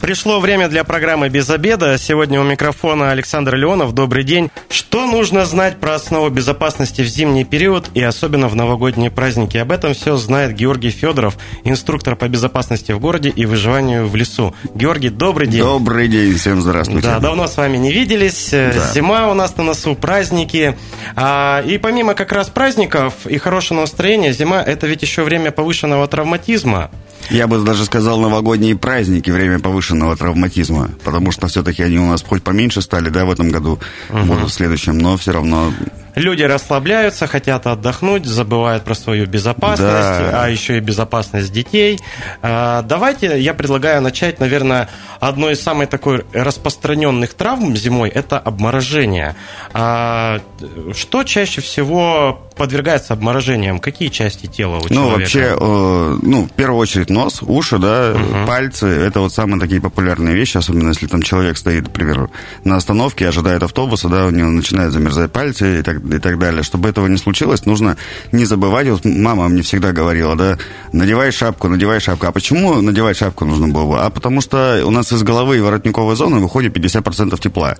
Пришло время для программы «Без обеда». Сегодня у микрофона Александр Леонов. Добрый день. Что нужно знать про основу безопасности в зимний период и особенно в новогодние праздники? Об этом все знает Георгий Федоров, инструктор по безопасности в городе и выживанию в лесу. Георгий, добрый день. Добрый день, всем здравствуйте. Да, давно с вами не виделись. Да. Зима у нас на носу, праздники. А, и помимо как раз праздников и хорошего настроения, зима – это ведь еще время повышенного травматизма. Я бы даже сказал новогодние праздники, время повышенного травматизма, потому что все-таки они у нас хоть поменьше стали, да, в этом году, угу. будут в следующем, но все равно Люди расслабляются, хотят отдохнуть, забывают про свою безопасность, да. а еще и безопасность детей. А, давайте я предлагаю начать, наверное, одной из самых такой распространенных травм зимой – это обморожение. А, что чаще всего подвергается обморожениям? Какие части тела у ну, человека? Ну, вообще, э, ну, в первую очередь нос, уши, да, угу. пальцы – это вот самые такие популярные вещи, особенно если там человек стоит, например, на остановке, ожидает автобуса, да, у него начинают замерзать пальцы и так и так далее. Чтобы этого не случилось, нужно не забывать, вот мама мне всегда говорила, да, надевай шапку, надевай шапку. А почему надевать шапку нужно было? А потому что у нас из головы и воротниковой зоны выходит 50% тепла.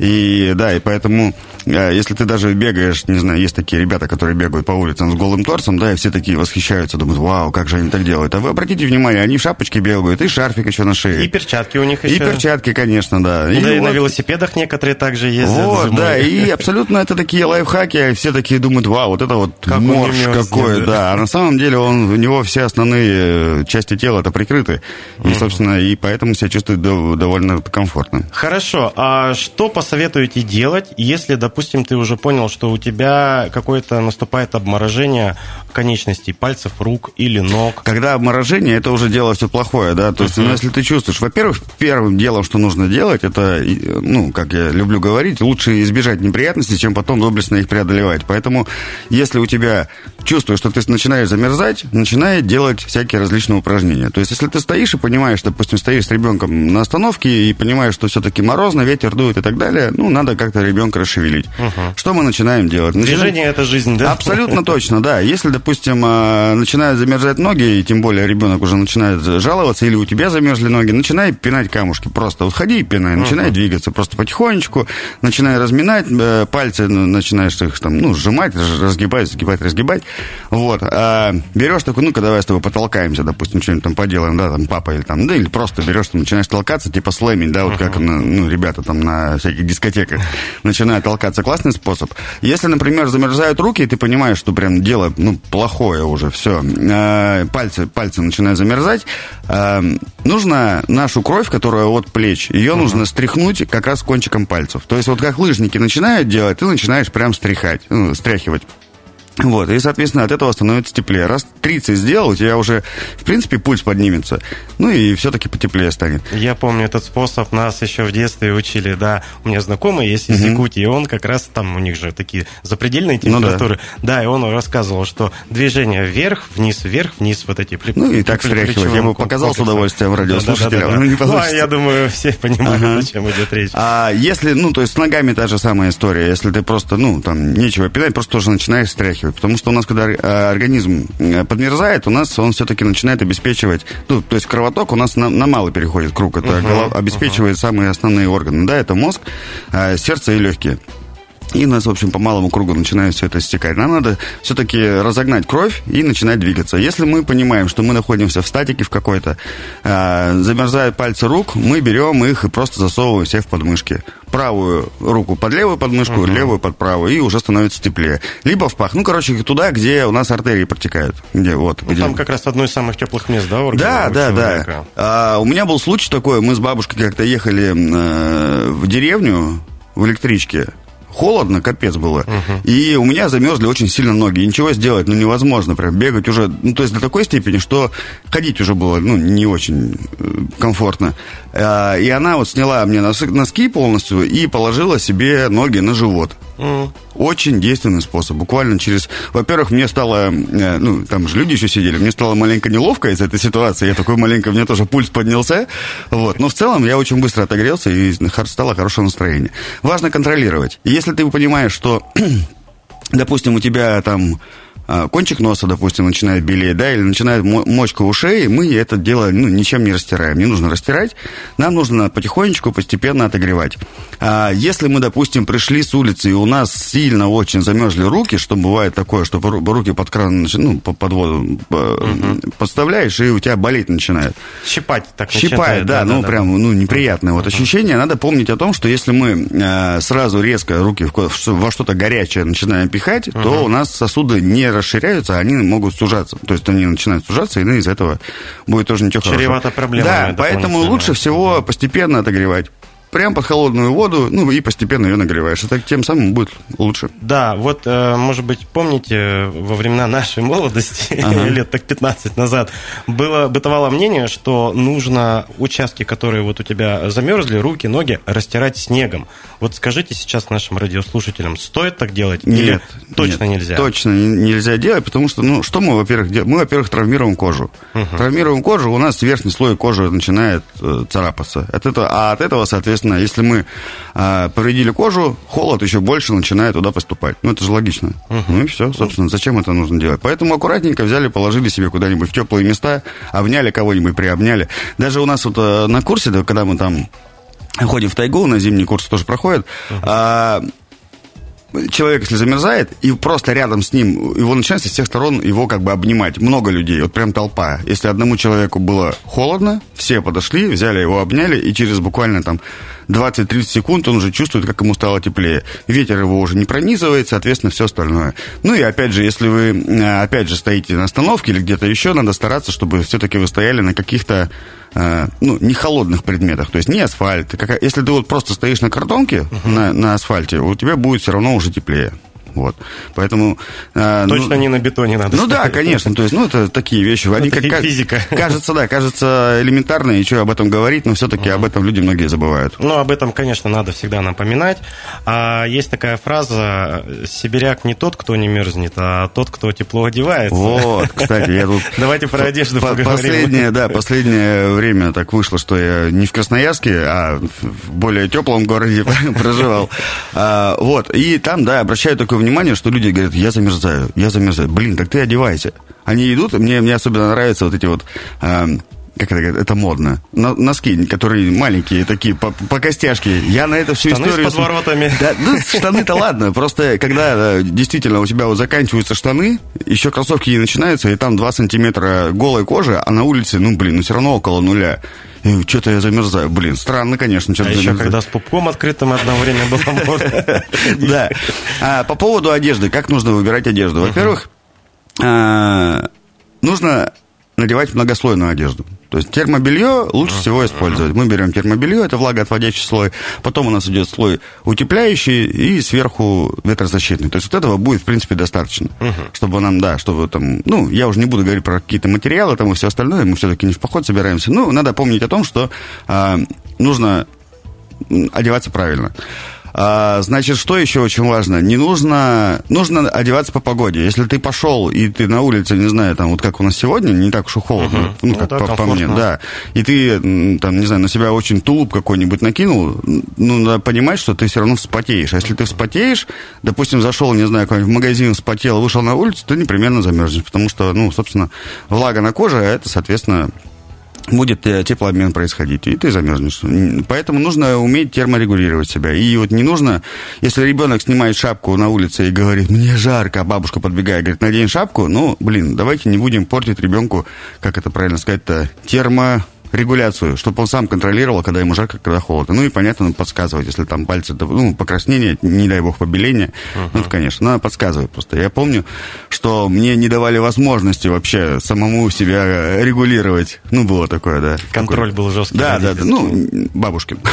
И да, и поэтому, э, если ты даже бегаешь, не знаю, есть такие ребята, которые бегают по улицам с голым торсом, да, и все такие восхищаются, думают, вау, как же они так делают. А вы обратите внимание, они в шапочке бегают, и шарфик еще на шее. И перчатки у них еще. И перчатки, конечно, да. Да, и, и вот... на велосипедах некоторые также ездят. Вот, зимой. да, и абсолютно это такие лайфхаки, все такие думают, вау, вот это вот как морж какой, да. А на самом деле он, у него все основные части тела это прикрыты. И, собственно, и поэтому себя чувствует довольно комфортно. Хорошо, а что по посоветуете делать, если, допустим, ты уже понял, что у тебя какое-то наступает обморожение конечностей, пальцев, рук или ног? Когда обморожение, это уже дело все плохое, да, то есть, uh-huh. ну, если ты чувствуешь, во-первых, первым делом, что нужно делать, это, ну, как я люблю говорить, лучше избежать неприятностей, чем потом доблестно их преодолевать. Поэтому, если у тебя чувствуешь, что ты начинаешь замерзать, начинай делать всякие различные упражнения. То есть, если ты стоишь и понимаешь, допустим, стоишь с ребенком на остановке и понимаешь, что все-таки морозно, ветер дует и так далее, далее, ну, надо как-то ребенка расшевелить. Угу. Что мы начинаем делать? Начинаем... Движение – это жизнь, да? Абсолютно точно, да. Если, допустим, а, начинают замерзать ноги, и тем более ребенок уже начинает жаловаться, или у тебя замерзли ноги, начинай пинать камушки. Просто вот ходи и пинай, начинай угу. двигаться просто потихонечку, начинай разминать э, пальцы, начинаешь их там, ну, сжимать, разгибать, сгибать, разгибать. Вот. А берешь такой, ну-ка, давай с тобой потолкаемся, допустим, что-нибудь там поделаем, да, там, папа или там, да, или просто берешь, там, начинаешь толкаться, типа слэмить, да, вот как, ну, ребята там на всяких дискотеках начинают толкаться. Классный способ. Если, например, замерзают руки, и ты понимаешь, что прям дело, ну, плохое уже, все, э, пальцы, пальцы начинают замерзать, э, нужно нашу кровь, которая от плеч, ее uh-huh. нужно стряхнуть как раз кончиком пальцев. То есть вот как лыжники начинают делать, ты начинаешь прям стряхать, ну, стряхивать. Вот, и, соответственно, от этого становится теплее. Раз 30 сделал, у тебя уже, в принципе, пульс поднимется. Ну и все-таки потеплее станет. Я помню этот способ, нас еще в детстве учили, да. У меня знакомый есть из угу. Якутии, и он как раз там, у них же такие запредельные температуры. Ну, да. да, и он рассказывал, что движение вверх, вниз, вверх, вниз, вот эти Ну и так стряхивать. Я бы показал с удовольствием радиослушателям, да, да, да, да. не Ну, а я думаю, все понимают, ага. о чем идет речь. А если, ну, то есть с ногами та же самая история. Если ты просто, ну, там, нечего пинать, просто тоже начинаешь стряхивать Потому что у нас, когда э, организм э, подмерзает, у нас он все-таки начинает обеспечивать, ну, то есть кровоток у нас на, на малый переходит круг. Это uh-huh, голов, обеспечивает uh-huh. самые основные органы. Да, это мозг, э, сердце и легкие. И у нас, в общем, по малому кругу начинает все это стекать. Нам надо все-таки разогнать кровь и начинать двигаться. Если мы понимаем, что мы находимся в статике в какой-то, э, замерзают пальцы рук, мы берем их и просто засовываем себе в подмышки. Правую руку под левую подмышку, uh-huh. левую под правую, и уже становится теплее. Либо в пах. Ну, короче, туда, где у нас артерии протекают. Где, вот, ну, где... Там как раз одно из самых теплых мест, да, в Да, да, да. А, у меня был случай такой, мы с бабушкой как-то ехали э, в деревню в электричке холодно, капец было. Угу. И у меня замерзли очень сильно ноги. И ничего сделать, ну, невозможно. Прям бегать уже, ну, то есть до такой степени, что ходить уже было, ну, не очень э, комфортно. А, и она вот сняла мне носки полностью и положила себе ноги на живот. Очень действенный способ. Буквально через... Во-первых, мне стало... Э, ну, там же люди еще сидели. Мне стало маленько неловко из этой ситуации. Я такой маленько... У меня тоже пульс поднялся. Вот. Но в целом я очень быстро отогрелся и стало хорошее настроение. Важно контролировать. Если ты понимаешь, что допустим, у тебя там кончик носа, допустим, начинает белеть, да, или начинает мочка ушей, мы это дело ну, ничем не растираем. Не нужно растирать, нам нужно потихонечку, постепенно отогревать. А если мы, допустим, пришли с улицы, и у нас сильно очень замерзли руки, что бывает такое, что руки под кран, ну, под воду угу. подставляешь, и у тебя болеть начинает. Щипать так Щипать, начинает, да, да, ну, да, прям, ну, неприятное вот ощущение. Надо помнить о том, что если мы э, сразу резко руки во что-то горячее начинаем пихать, угу. то у нас сосуды не расширяются, они могут сужаться. То есть они начинают сужаться, и ну, из этого будет тоже ничего Чревато хорошего. Да, поэтому лучше всего постепенно отогревать прям под холодную воду, ну и постепенно ее нагреваешь. Это тем самым будет лучше. Да, вот, э, может быть, помните, во времена нашей молодости, ага. лет так 15 назад, было, бытовало мнение, что нужно участки, которые вот у тебя замерзли, руки, ноги, растирать снегом. Вот скажите сейчас нашим радиослушателям, стоит так делать нет, или точно нет, нельзя? Точно нельзя делать, потому что, ну, что мы, во-первых, делаем? Мы, во-первых, травмируем кожу. Угу. Травмируем кожу, у нас верхний слой кожи начинает э, царапаться. От этого, а от этого, соответственно, Соответственно, если мы э, повредили кожу, холод еще больше начинает туда поступать. Ну, это же логично. Uh-huh. Ну и все, собственно, зачем это нужно делать? Поэтому аккуратненько взяли, положили себе куда-нибудь в теплые места, обняли кого-нибудь, приобняли. Даже у нас вот э, на курсе, да, когда мы там ходим в тайгу, на зимний курс тоже проходит, uh-huh. а, человек, если замерзает, и просто рядом с ним, его начинает со всех сторон его как бы обнимать. Много людей, вот прям толпа. Если одному человеку было холодно, все подошли, взяли его, обняли, и через буквально там 20-30 секунд он уже чувствует, как ему стало теплее. Ветер его уже не пронизывает, соответственно, все остальное. Ну и опять же, если вы, э, опять же, стоите на остановке или где-то еще, надо стараться, чтобы все-таки вы стояли на каких-то э, ну, не холодных предметах, то есть не асфальт. Если ты вот просто стоишь на картонке, uh-huh. на, на асфальте, у тебя будет все равно уже теплее. Вот. Поэтому... Э, Точно ну, не на бетоне надо. Ну да, конечно. То есть, ну, это такие вещи. Они это как, физика. Кажется, да, кажется элементарно, и что об этом говорить, но все-таки об этом люди многие забывают. Ну, об этом, конечно, надо всегда напоминать. А есть такая фраза, сибиряк не тот, кто не мерзнет, а тот, кто тепло одевается. Вот, кстати, я тут... Давайте про одежду поговорим. Последнее, да, последнее время так вышло, что я не в Красноярске, а в более теплом городе проживал. А, вот, и там, да, обращаю такое внимание, что люди говорят, я замерзаю, я замерзаю. Блин, так ты одевайся. Они идут, мне, мне особенно нравятся вот эти вот... Э, как это, это модно. Носки, которые маленькие, такие, по, по костяшке. Я на это всю штаны историю... с подворотами. Да, ну, штаны-то ладно. Просто, когда действительно у тебя вот заканчиваются штаны, еще кроссовки не начинаются, и там 2 сантиметра голой кожи, а на улице, ну, блин, ну, все равно около нуля. Что-то я замерзаю. Блин, странно, конечно. А еще когда с пупком открытым одно время было Да. А По поводу одежды. Как нужно выбирать одежду? Во-первых, а, нужно надевать многослойную одежду. То есть термобелье лучше всего использовать. Мы берем термобелье, это влагоотводящий слой, потом у нас идет слой утепляющий и сверху ветрозащитный. То есть вот этого будет, в принципе, достаточно, uh чтобы нам, да, чтобы там, ну, я уже не буду говорить про какие-то материалы там и все остальное, мы все-таки не в поход собираемся. Ну, надо помнить о том, что э, нужно одеваться правильно. А, значит, что еще очень важно? Не нужно... Нужно одеваться по погоде. Если ты пошел, и ты на улице, не знаю, там, вот как у нас сегодня, не так уж и холодно, uh-huh. ну, как ну, да, по, по мне, да, и ты, там, не знаю, на себя очень тулуп какой-нибудь накинул, ну, надо понимать, что ты все равно вспотеешь. А если ты вспотеешь, допустим, зашел, не знаю, в магазин, вспотел, вышел на улицу, ты непременно замерзнешь, потому что, ну, собственно, влага на коже, а это, соответственно, будет э, теплообмен происходить, и ты замерзнешь. Поэтому нужно уметь терморегулировать себя. И вот не нужно, если ребенок снимает шапку на улице и говорит, мне жарко, а бабушка подбегает, говорит, надень шапку, ну, блин, давайте не будем портить ребенку, как это правильно сказать-то, термо регуляцию, чтобы он сам контролировал, когда ему жарко, когда холодно. Ну и, понятно, подсказывать, если там пальцы, ну, покраснение, не дай бог, побеление. Uh-huh. Ну, это, конечно, надо подсказывать просто. Я помню, что мне не давали возможности вообще самому себя регулировать. Ну, было такое, да. Контроль был жесткий. Да, да, да. Ну, бабушкин.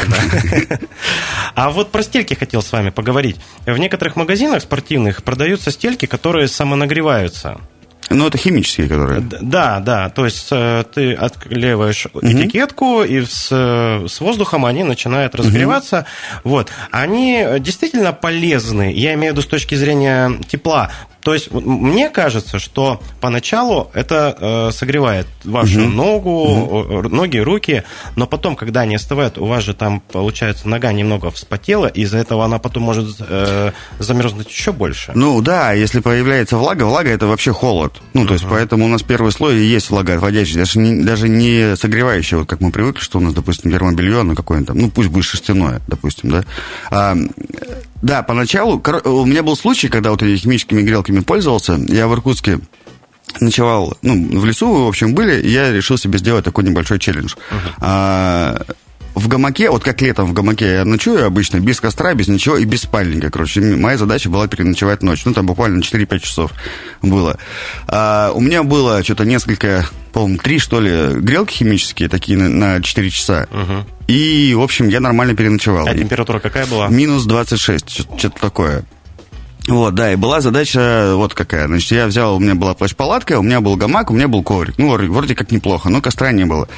А вот про стельки хотел с вами поговорить. В некоторых магазинах спортивных продаются стельки, которые самонагреваются. Ну, это химические, которые. Да, да. То есть э, ты отклеиваешь угу. этикетку, и с, с воздухом они начинают разогреваться. Угу. Вот. Они действительно полезны, я имею в виду с точки зрения тепла. То есть мне кажется, что поначалу это э, согревает вашу угу. ногу, угу. ноги, руки, но потом, когда они остывают, у вас же там, получается, нога немного вспотела, и из-за этого она потом может э, замерзнуть еще больше. Ну да, если появляется влага, влага это вообще холод. Ну, то есть, поэтому у нас первый слой и есть влага отводящая, даже не, даже не согревающая, вот как мы привыкли, что у нас, допустим, термобелье, ну, какое-нибудь там, ну, пусть будет шерстяное, допустим, да. А, да, поначалу, у меня был случай, когда вот этими химическими грелками пользовался, я в Иркутске ночевал, ну, в лесу, в общем, были, и я решил себе сделать такой небольшой челлендж. Uh-huh. А, в гамаке, вот как летом в гамаке я ночую обычно, без костра, без ничего и без спальника, короче. Моя задача была переночевать ночь. Ну, там буквально 4-5 часов было. А, у меня было что-то несколько, по-моему, три, что ли, грелки химические, такие на, на 4 часа. Угу. И, в общем, я нормально переночевал. А температура какая была? Минус 26, что-то такое. Вот, да, и была задача вот какая. Значит, я взял, у меня была плащ-палатка, у меня был гамак, у меня был коврик. Ну, вроде как неплохо, но костра не было.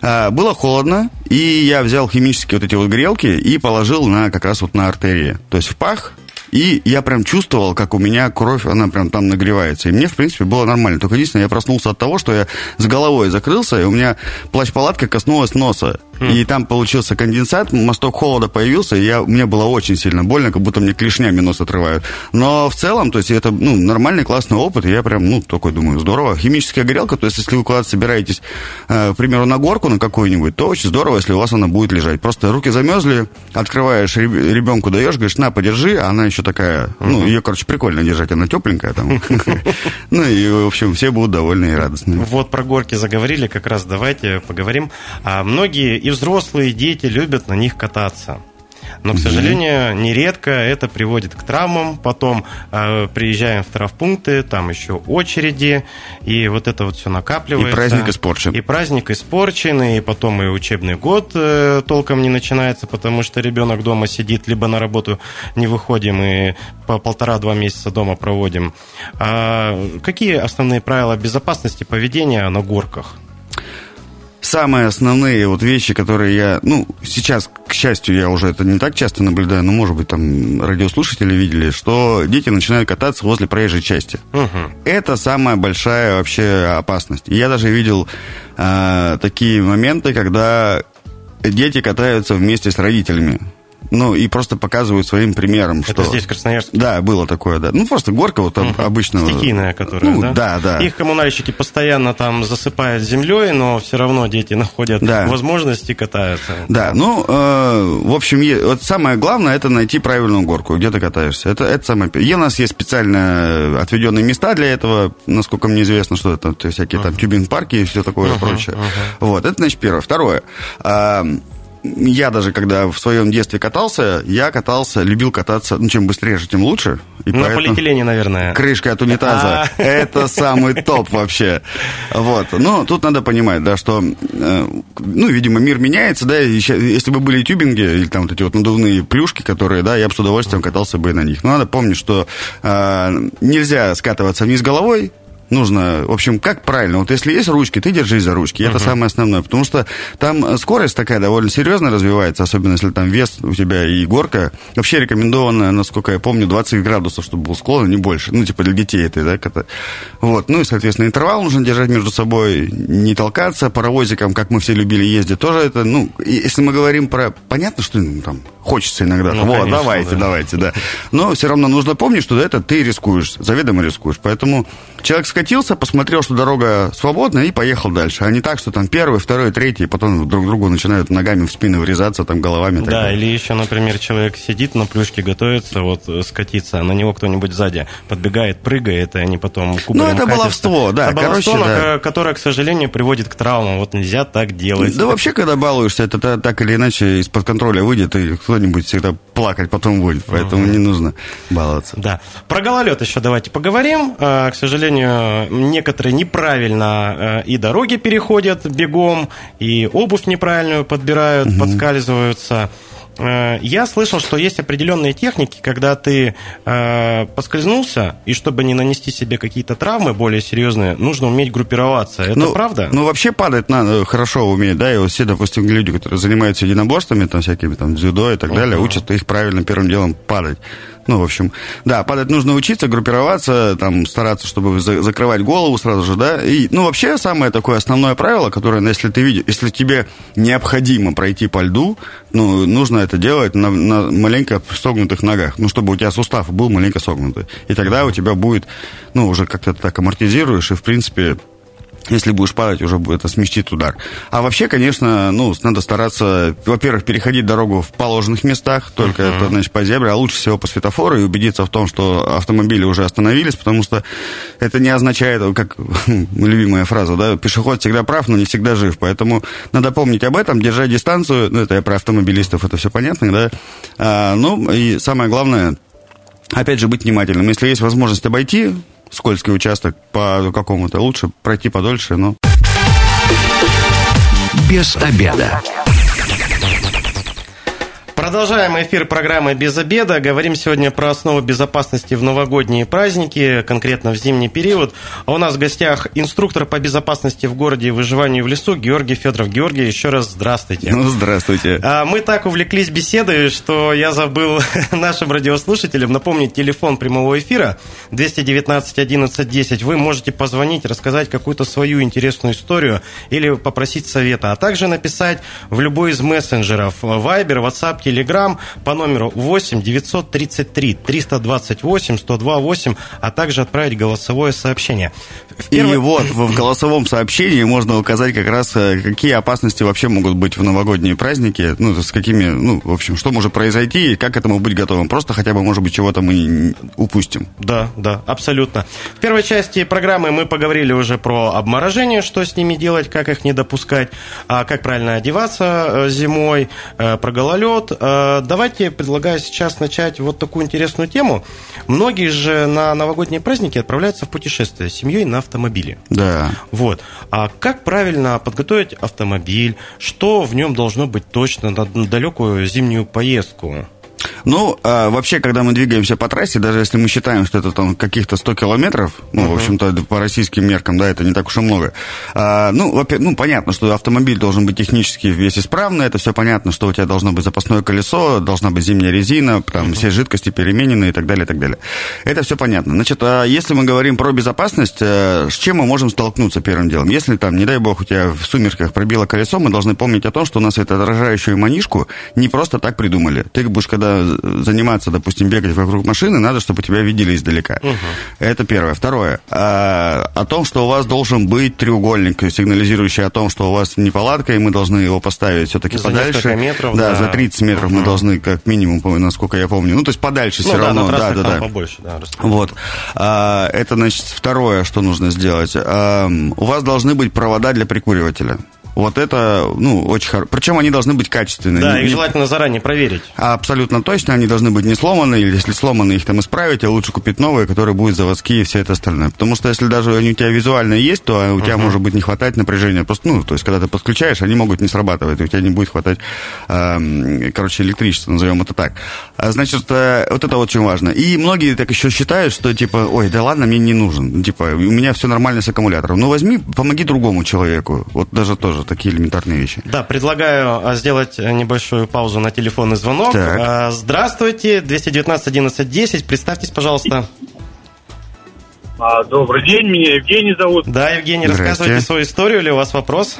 А, было холодно, и я взял химические вот эти вот грелки и положил на как раз вот на артерии. То есть в пах, и я прям чувствовал, как у меня кровь, она прям там нагревается. И мне, в принципе, было нормально. Только единственное, я проснулся от того, что я с головой закрылся, и у меня плащ-палатка коснулась носа. И там получился конденсат, мосток холода появился, и я, мне было очень сильно больно, как будто мне клешнями нос отрывают. Но в целом, то есть это ну, нормальный, классный опыт, и я прям, ну, такой думаю, здорово. Химическая горелка, то есть если вы куда-то собираетесь, э, к примеру, на горку на какую-нибудь, то очень здорово, если у вас она будет лежать. Просто руки замерзли, открываешь, ребенку даешь, говоришь, на, подержи, а она еще такая, ну, ее, короче, прикольно держать, она тепленькая там. Ну, и, в общем, все будут довольны и радостны. Вот про горки заговорили, как раз давайте поговорим. А многие и взрослые, и дети любят на них кататься. Но, к сожалению, нередко это приводит к травмам. Потом э, приезжаем в травпункты, там еще очереди, и вот это вот все накапливается. И праздник испорчен. И праздник испорчен, и потом и учебный год э, толком не начинается, потому что ребенок дома сидит, либо на работу не выходим и по полтора-два месяца дома проводим. А какие основные правила безопасности поведения на горках? Самые основные вот вещи, которые я, ну, сейчас, к счастью, я уже это не так часто наблюдаю, но, может быть, там радиослушатели видели, что дети начинают кататься возле проезжей части. Угу. Это самая большая вообще опасность. Я даже видел э, такие моменты, когда дети катаются вместе с родителями. Ну, и просто показывают своим примером, что... Это здесь, в Красноярске? Да, было такое, да. Ну, просто горка вот угу. обычно... Стихийная, которая, ну, да? Да, да. Их коммунальщики постоянно там засыпают землей, но все равно дети находят да. возможности катаются. Да, ну, э, в общем, вот самое главное, это найти правильную горку, где ты катаешься. Это, это самое... И у нас есть специально отведенные места для этого, насколько мне известно, что это то есть, всякие uh-huh. там тюбинг-парки и все такое uh-huh, прочее. Uh-huh. Вот, это, значит, первое. Второе. Э, я даже, когда в своем детстве катался, я катался, любил кататься, ну, чем быстрее, тем лучше. И На полиэтилене, наверное. Крышка от унитаза. А. Это самый топ вообще. Вот. Но тут надо понимать, да, что, э, ну, видимо, мир меняется, да, если бы были тюбинги или там вот эти вот надувные плюшки, которые, да, я бы с удовольствием катался бы на них. Но надо помнить, что э, нельзя скатываться вниз головой, нужно, в общем, как правильно, вот если есть ручки, ты держись за ручки, uh-huh. это самое основное, потому что там скорость такая довольно серьезно развивается, особенно если там вес у тебя и горка. Вообще рекомендовано, насколько я помню, 20 градусов, чтобы был склон, не больше, ну, типа для детей это, да, это. Вот, ну и, соответственно, интервал нужно держать между собой, не толкаться, паровозиком, как мы все любили ездить, тоже это, ну, если мы говорим про, понятно, что ну, там хочется иногда, ну, вот, конечно, давайте, да. давайте, да, но все равно нужно помнить, что это ты рискуешь, заведомо рискуешь, поэтому человек скатился, посмотрел, что дорога свободна, и поехал дальше. А не так, что там первый, второй, третий, потом друг другу начинают ногами в спину врезаться, там головами. Да, далее. или еще, например, человек сидит на плюшке, готовится вот э, скатиться, а на него кто-нибудь сзади подбегает, прыгает, и они потом Ну, это катятся. баловство, да. Это короче, баловство, да. которое, к сожалению, приводит к травмам. Вот нельзя так делать. Да вообще, когда балуешься, это так или иначе из-под контроля выйдет, и кто-нибудь всегда плакать потом будет. Поэтому угу. не нужно баловаться. Да. Про гололед еще давайте поговорим. А, к сожалению, некоторые неправильно э, и дороги переходят бегом, и обувь неправильную подбирают, угу. подскальзываются. Э, я слышал, что есть определенные техники, когда ты э, поскользнулся, и чтобы не нанести себе какие-то травмы более серьезные, нужно уметь группироваться. Это ну, правда? Ну, вообще падать надо хорошо уметь, да, и вот все, допустим, люди, которые занимаются единоборствами, там, всякими, там, дзюдо и так uh-huh. далее, учат их правильно первым делом падать. Ну, в общем, да, падать нужно учиться, группироваться, там, стараться, чтобы за- закрывать голову сразу же, да. И, ну, вообще, самое такое основное правило, которое, ну, если ты видишь, если тебе необходимо пройти по льду, ну, нужно это делать на, на маленько согнутых ногах, ну, чтобы у тебя сустав был маленько согнутый. И тогда у тебя будет, ну, уже как-то так амортизируешь, и, в принципе, если будешь падать, уже это смягчит удар. А вообще, конечно, ну, надо стараться, во-первых, переходить дорогу в положенных местах, только uh-huh. это, значит, по зебре, а лучше всего по светофору и убедиться в том, что автомобили уже остановились, потому что это не означает, как любимая фраза, да, пешеход всегда прав, но не всегда жив, поэтому надо помнить об этом, держать дистанцию, ну, это я про автомобилистов, это все понятно, да, а, ну, и самое главное, опять же, быть внимательным. Если есть возможность обойти, скользкий участок по какому-то. Лучше пройти подольше, но... Без обеда. Продолжаем эфир программы «Без обеда». Говорим сегодня про основы безопасности в новогодние праздники, конкретно в зимний период. А у нас в гостях инструктор по безопасности в городе и выживанию в лесу Георгий Федоров. Георгий, еще раз здравствуйте. Ну, здравствуйте. А, мы так увлеклись беседой, что я забыл нашим радиослушателям напомнить телефон прямого эфира 219 11 10. Вы можете позвонить, рассказать какую-то свою интересную историю или попросить совета, а также написать в любой из мессенджеров Viber, WhatsApp, Telegram по номеру 8 933 328 128, а также отправить голосовое сообщение. Первый... И вот в голосовом сообщении можно указать как раз, э, какие опасности вообще могут быть в новогодние праздники, ну, с какими, ну, в общем, что может произойти и как к этому быть готовым. Просто хотя бы, может быть, чего-то мы упустим. Да, да, абсолютно. В первой части программы мы поговорили уже про обморожение, что с ними делать, как их не допускать, а как правильно одеваться э, зимой, э, про гололед. Давайте предлагаю сейчас начать вот такую интересную тему. Многие же на новогодние праздники отправляются в путешествие с семьей на автомобиле. Да. Вот. А как правильно подготовить автомобиль? Что в нем должно быть точно на далекую зимнюю поездку? Ну, а, вообще, когда мы двигаемся по трассе, даже если мы считаем, что это там каких-то 100 километров, ну, uh-huh. в общем-то, по российским меркам, да, это не так уж и много. А, ну, ну, понятно, что автомобиль должен быть технически весь исправный, это все понятно, что у тебя должно быть запасное колесо, должна быть зимняя резина, там uh-huh. все жидкости переменены и так далее, и так далее. Это все понятно. Значит, а если мы говорим про безопасность, э, с чем мы можем столкнуться первым делом? Если там, не дай бог, у тебя в сумерках пробило колесо, мы должны помнить о том, что у нас эту отражающую манишку не просто так придумали. Ты будешь, когда заниматься, допустим, бегать вокруг машины, надо, чтобы тебя видели издалека. Угу. Это первое. Второе. А, о том, что у вас должен быть треугольник, сигнализирующий о том, что у вас неполадка, и мы должны его поставить все-таки подальше. метров, да, да, за 30 метров угу. мы должны, как минимум, насколько я помню. Ну, то есть подальше ну, все да, равно. да, да, да. побольше, да. Вот. А, это, значит, второе, что нужно сделать. А, у вас должны быть провода для прикуривателя. Вот это, ну, очень хорошо. Причем они должны быть качественные. Да, не, их желательно заранее проверить. Абсолютно точно. Они должны быть не сломаны, или если сломаны, их там исправить, а лучше купить новые, которые будут заводские и все это остальное. Потому что если даже они у тебя визуально есть, то у тебя uh-huh. может быть не хватать напряжения. Просто, ну, то есть, когда ты подключаешь, они могут не срабатывать, и у тебя не будет хватать, э, короче, электричества, назовем это так. А, значит, э, вот это очень важно. И многие так еще считают, что, типа, ой, да ладно, мне не нужен. Типа, у меня все нормально с аккумулятором. Ну, возьми, помоги другому человеку. Вот даже тоже такие элементарные вещи. Да, предлагаю а, сделать небольшую паузу на телефонный звонок. Так. А, здравствуйте, 219 11 10. Представьтесь, пожалуйста. А, добрый день, меня Евгений зовут. Да, Евгений, рассказывайте свою историю или у вас вопрос?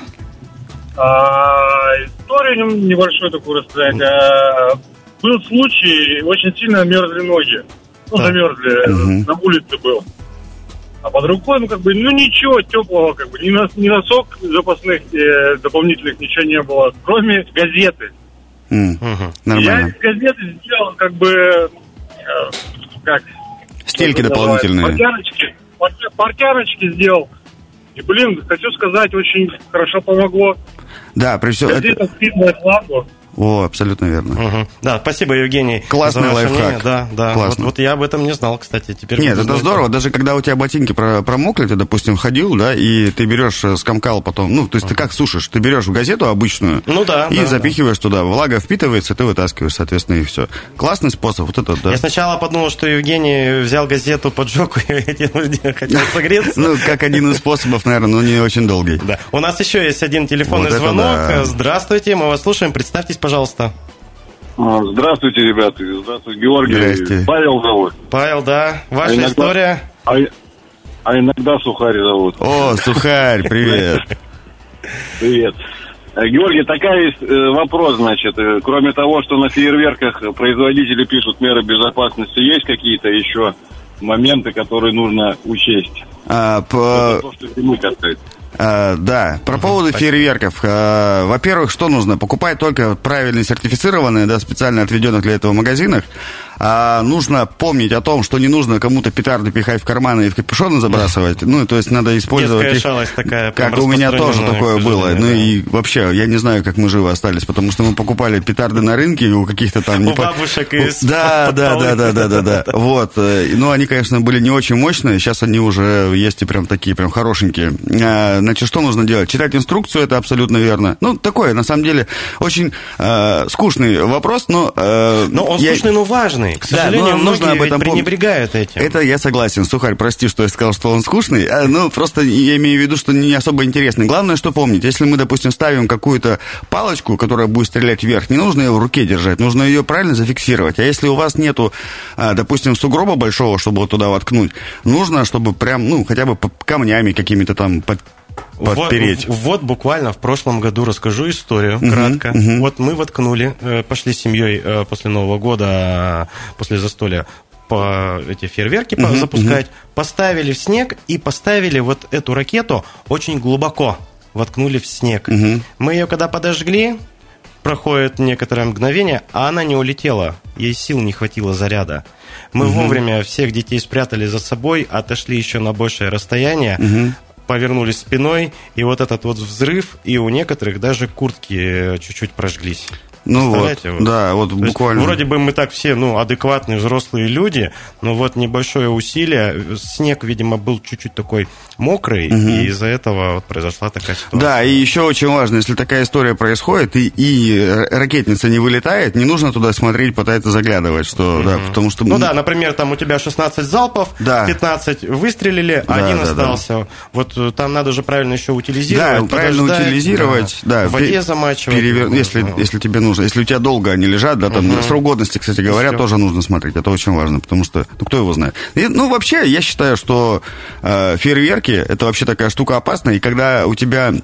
А, историю небольшую такую рассказать. А, был случай, очень сильно мерзли ноги. Ну, да. замерзли, угу. на улице был. А под рукой, ну, как бы, ну, ничего теплого, как бы, ни, на, ни носок запасных э, дополнительных ничего не было, кроме газеты. Mm. Нормально. Я из газеты сделал, как бы, э, как... Стельки дополнительные. Портяночки, портяночки сделал. И, блин, хочу сказать, очень хорошо помогло. Да, при всем... Газета это... спидная о, абсолютно верно. Угу. Да, спасибо, Евгений. Классный лайфхак. Мнение. Да, да. Классно. Вот, вот я об этом не знал, кстати. Теперь Нет, это здорово. Даже когда у тебя ботинки промокли, ты, допустим, ходил, да, и ты берешь э, скомкал потом, ну, то есть uh-huh. ты как сушишь? Ты берешь газету обычную ну, да, и да, запихиваешь да. туда. Влага впитывается, ты вытаскиваешь, соответственно, и все. Классный способ, вот это, да. Я сначала подумал, что Евгений взял газету, поджег и хотел согреться. Ну, как один из способов, наверное, но не очень долгий. Да. У нас еще есть один телефонный звонок. Здравствуйте, мы вас слушаем. Представьтесь, пожалуйста. А, здравствуйте, ребята. Здравствуйте, Георгий. Здрасте. Павел зовут. Павел, да. Ваша а иногда, история? А, а иногда Сухарь зовут. О, Сухарь, привет. Привет. Э, Георгий, такая есть э, вопрос, значит, э, кроме того, что на фейерверках производители пишут меры безопасности, есть какие-то еще моменты, которые нужно учесть? А, по... то, что зимы касается. А, да, про поводу фейерверков. А, во-первых, что нужно? Покупать только правильно сертифицированные, да, специально отведенных для этого магазинах а нужно помнить о том, что не нужно кому-то петарды пихать в карманы и в капюшоны забрасывать. Ну, то есть надо использовать их, такая, как у меня тоже такое было. Ну и вообще, я не знаю, как мы живы остались, потому что мы покупали петарды на рынке у каких-то там... У бабушек из Да, да, да, да, да, да, да. Вот. Э, ну, они, конечно, были не очень мощные, сейчас они уже есть и прям такие, прям хорошенькие. А, значит, что нужно делать? Читать инструкцию, это абсолютно верно. Ну, такое, на самом деле, очень э, скучный вопрос, но... Э, но он я... скучный, но важный скучный. К сожалению, да, но нужно об этом пренебрегают этим. Это я согласен. Сухарь, прости, что я сказал, что он скучный. А, ну, просто я имею в виду, что не особо интересный. Главное, что помнить, если мы, допустим, ставим какую-то палочку, которая будет стрелять вверх, не нужно ее в руке держать, нужно ее правильно зафиксировать. А если у вас нету, а, допустим, сугроба большого, чтобы вот туда воткнуть, нужно, чтобы прям, ну, хотя бы камнями какими-то там подпереть. Вот, вот буквально в прошлом году расскажу историю угу, кратко. Угу. Вот мы воткнули, э, пошли с семьей э, после Нового года, после застолья по эти фейерверки угу, запускать, угу. поставили в снег и поставили вот эту ракету очень глубоко, воткнули в снег. Угу. Мы ее когда подожгли, проходит некоторое мгновение, а она не улетела, ей сил не хватило заряда. Мы угу. вовремя всех детей спрятали за собой, отошли еще на большее расстояние, угу повернулись спиной, и вот этот вот взрыв, и у некоторых даже куртки чуть-чуть прожглись. Ну вот, вот, да, вот буквально. Есть, вроде бы мы так все, ну, адекватные взрослые люди, но вот небольшое усилие, снег, видимо, был чуть-чуть такой мокрый, угу. и из-за этого вот произошла такая ситуация. Да, и еще очень важно, если такая история происходит, и, и ракетница не вылетает, не нужно туда смотреть, пытаться заглядывать, что, угу. да, потому что... Ну да, например, там у тебя 16 залпов, да. 15 выстрелили, да, один да, остался. Да. Вот э, там надо же правильно еще утилизировать. Да, правильно утилизировать, да. да. В воде замачивать. Перевер... Если, если тебе нужно, если у тебя долго они лежат, да, там угу. срок годности, кстати говоря, тоже нужно смотреть, это очень важно, потому что, ну, кто его знает. И, ну, вообще, я считаю, что э, фейерверки это вообще такая штука опасная, и когда у тебя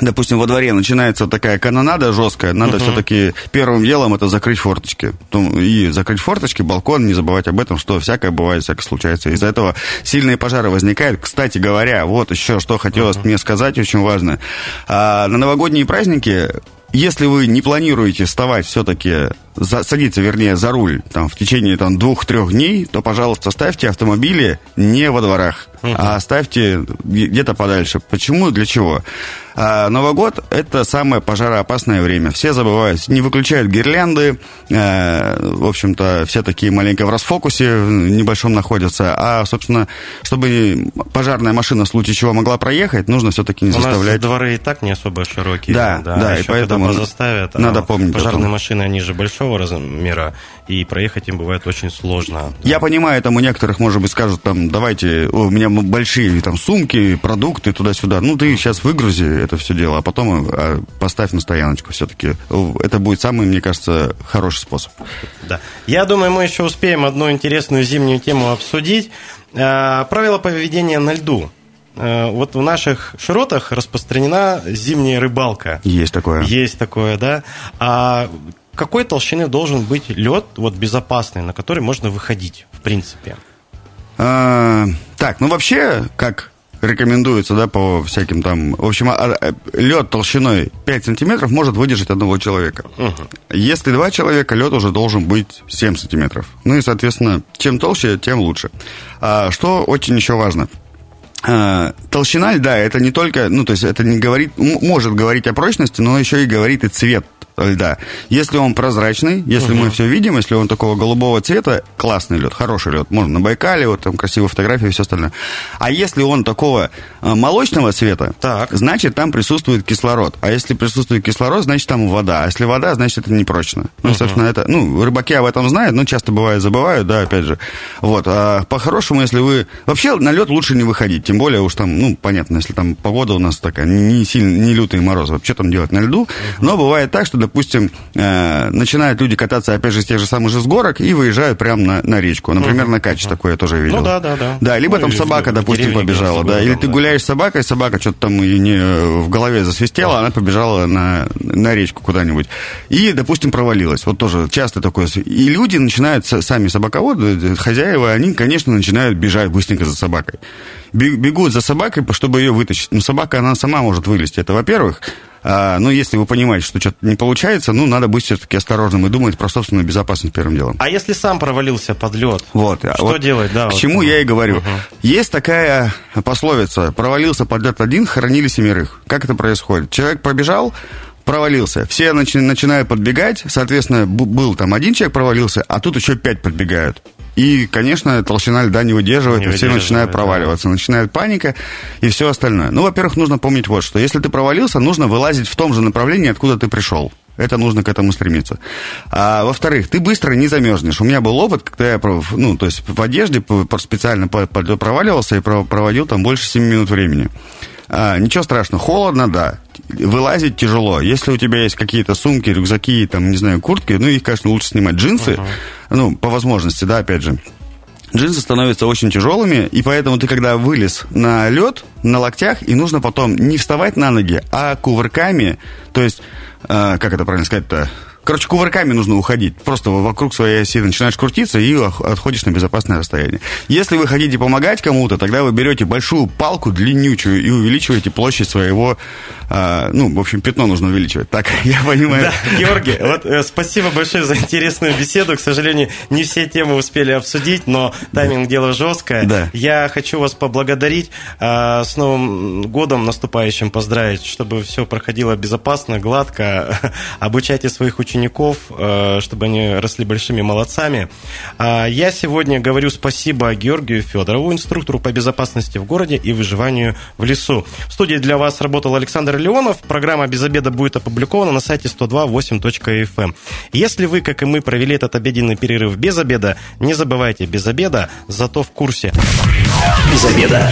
допустим, во дворе начинается такая канонада жесткая, надо uh-huh. все-таки первым делом это закрыть форточки. И закрыть форточки, балкон, не забывать об этом, что всякое бывает, всякое случается. Из-за этого сильные пожары возникают. Кстати говоря, вот еще что хотелось uh-huh. мне сказать, очень важно. А, на новогодние праздники если вы не планируете вставать все-таки, садиться, вернее, за руль там, в течение там, двух-трех дней, то, пожалуйста, ставьте автомобили не во дворах. А ставьте где-то подальше. Почему? Для чего? А Новый год – это самое пожароопасное время. Все забывают, не выключают гирлянды, э, в общем-то, все такие маленько в расфокусе небольшом находятся. А, собственно, чтобы пожарная машина в случае чего могла проехать, нужно все-таки не заставлять. У нас дворы и так не особо широкие. Да, да, да и поэтому заставят. Надо а помнить. Пожарные машины, они же большого размера, и проехать им бывает очень сложно. Я понимаю, там у некоторых, может быть, скажут, там, давайте, у меня большие там сумки, продукты туда-сюда. Ну, ты сейчас выгрузи это все дело, а потом а, поставь на стояночку все-таки. Это будет самый, мне кажется, хороший способ. Да. Я думаю, мы еще успеем одну интересную зимнюю тему обсудить. Э, правила поведения на льду. Э, вот в наших широтах распространена зимняя рыбалка. Есть такое. Есть такое, да. А какой толщины должен быть лед вот безопасный, на который можно выходить, в принципе? А, так, ну вообще, как рекомендуется, да, по всяким там... В общем, а, а, лед толщиной 5 сантиметров может выдержать одного человека. Угу. Если два человека, лед уже должен быть 7 сантиметров. Ну и, соответственно, чем толще, тем лучше. А, что очень еще важно – а, толщина льда это не только, ну то есть это не говорит, может говорить о прочности, но еще и говорит и цвет льда. Если он прозрачный, если угу. мы все видим, если он такого голубого цвета, классный лед, хороший лед. Можно на Байкале, вот там красивые фотографии и все остальное. А если он такого а, молочного цвета, так. значит там присутствует кислород. А если присутствует кислород, значит там вода. А если вода, значит это непрочно. Ну, угу. собственно, это, ну, рыбаки об этом знают, но часто бывает забывают, да, опять же. Вот. А по-хорошему, если вы... Вообще на лед лучше не выходить, тем более уж там, ну, понятно, если там погода у нас такая, не сильно, не лютый мороз, вообще там делать на льду. Угу. Но бывает так, что, допустим, э, начинают люди кататься, опять же, с тех же самых же с горок и выезжают прямо на, на речку. Например, на Кач такое я тоже видел. Ну да, да, да. Да, либо ну, там собака, допустим, побежала, да. Или ты гуляешь с собакой, собака что-то там не в голове засвистела, она побежала на, на речку куда-нибудь. И, допустим, провалилась. Вот тоже часто такое. И люди начинают, сами собаководы, хозяева, они, конечно, начинают бежать быстренько за собакой. Бегут за собакой, чтобы ее вытащить. Но собака, она сама может вылезти. Это, во-первых. А, ну, если вы понимаете, что что-то не получается, ну, надо быть все-таки осторожным и думать про собственную безопасность первым делом. А если сам провалился под лед? Вот. Что вот делать, да? К вот. чему я и говорю. Угу. Есть такая пословица, провалился под лед один, хоронили семерых. Как это происходит? Человек пробежал, провалился. Все начи- начинают подбегать, соответственно, был там один человек провалился, а тут еще пять подбегают. И, конечно, толщина льда не выдерживает, не и все начинают проваливаться. Да. Начинает паника и все остальное. Ну, во-первых, нужно помнить вот что. Если ты провалился, нужно вылазить в том же направлении, откуда ты пришел. Это нужно к этому стремиться. А, во-вторых, ты быстро не замерзнешь. У меня был опыт, когда я, ну, то есть в одежде специально проваливался и проводил там больше 7 минут времени. А, ничего страшного, холодно, да. Вылазить тяжело. Если у тебя есть какие-то сумки, рюкзаки, там, не знаю, куртки, ну, их, конечно, лучше снимать. Джинсы, uh-huh. ну, по возможности, да, опять же. Джинсы становятся очень тяжелыми, и поэтому ты, когда вылез на лед, на локтях, и нужно потом не вставать на ноги, а кувырками, то есть, э, как это правильно сказать-то, Короче, кувырками нужно уходить. Просто вокруг своей оси начинаешь крутиться и отходишь на безопасное расстояние. Если вы хотите помогать кому-то, тогда вы берете большую палку длиннючую и увеличиваете площадь своего... Э, ну, в общем, пятно нужно увеличивать. Так, я понимаю. Да, Георгий, вот э, спасибо большое за интересную беседу. К сожалению, не все темы успели обсудить, но тайминг дело жесткое. Да. Я хочу вас поблагодарить. Э, с Новым годом наступающим поздравить, чтобы все проходило безопасно, гладко. Обучайте своих учеников учеников, э, чтобы они росли большими молодцами. А, я сегодня говорю спасибо Георгию Федорову, инструктору по безопасности в городе и выживанию в лесу. В студии для вас работал Александр Леонов. Программа «Без обеда» будет опубликована на сайте 102.8.fm. Эм. Если вы, как и мы, провели этот обеденный перерыв без обеда, не забывайте, без обеда, зато в курсе. Без обеда.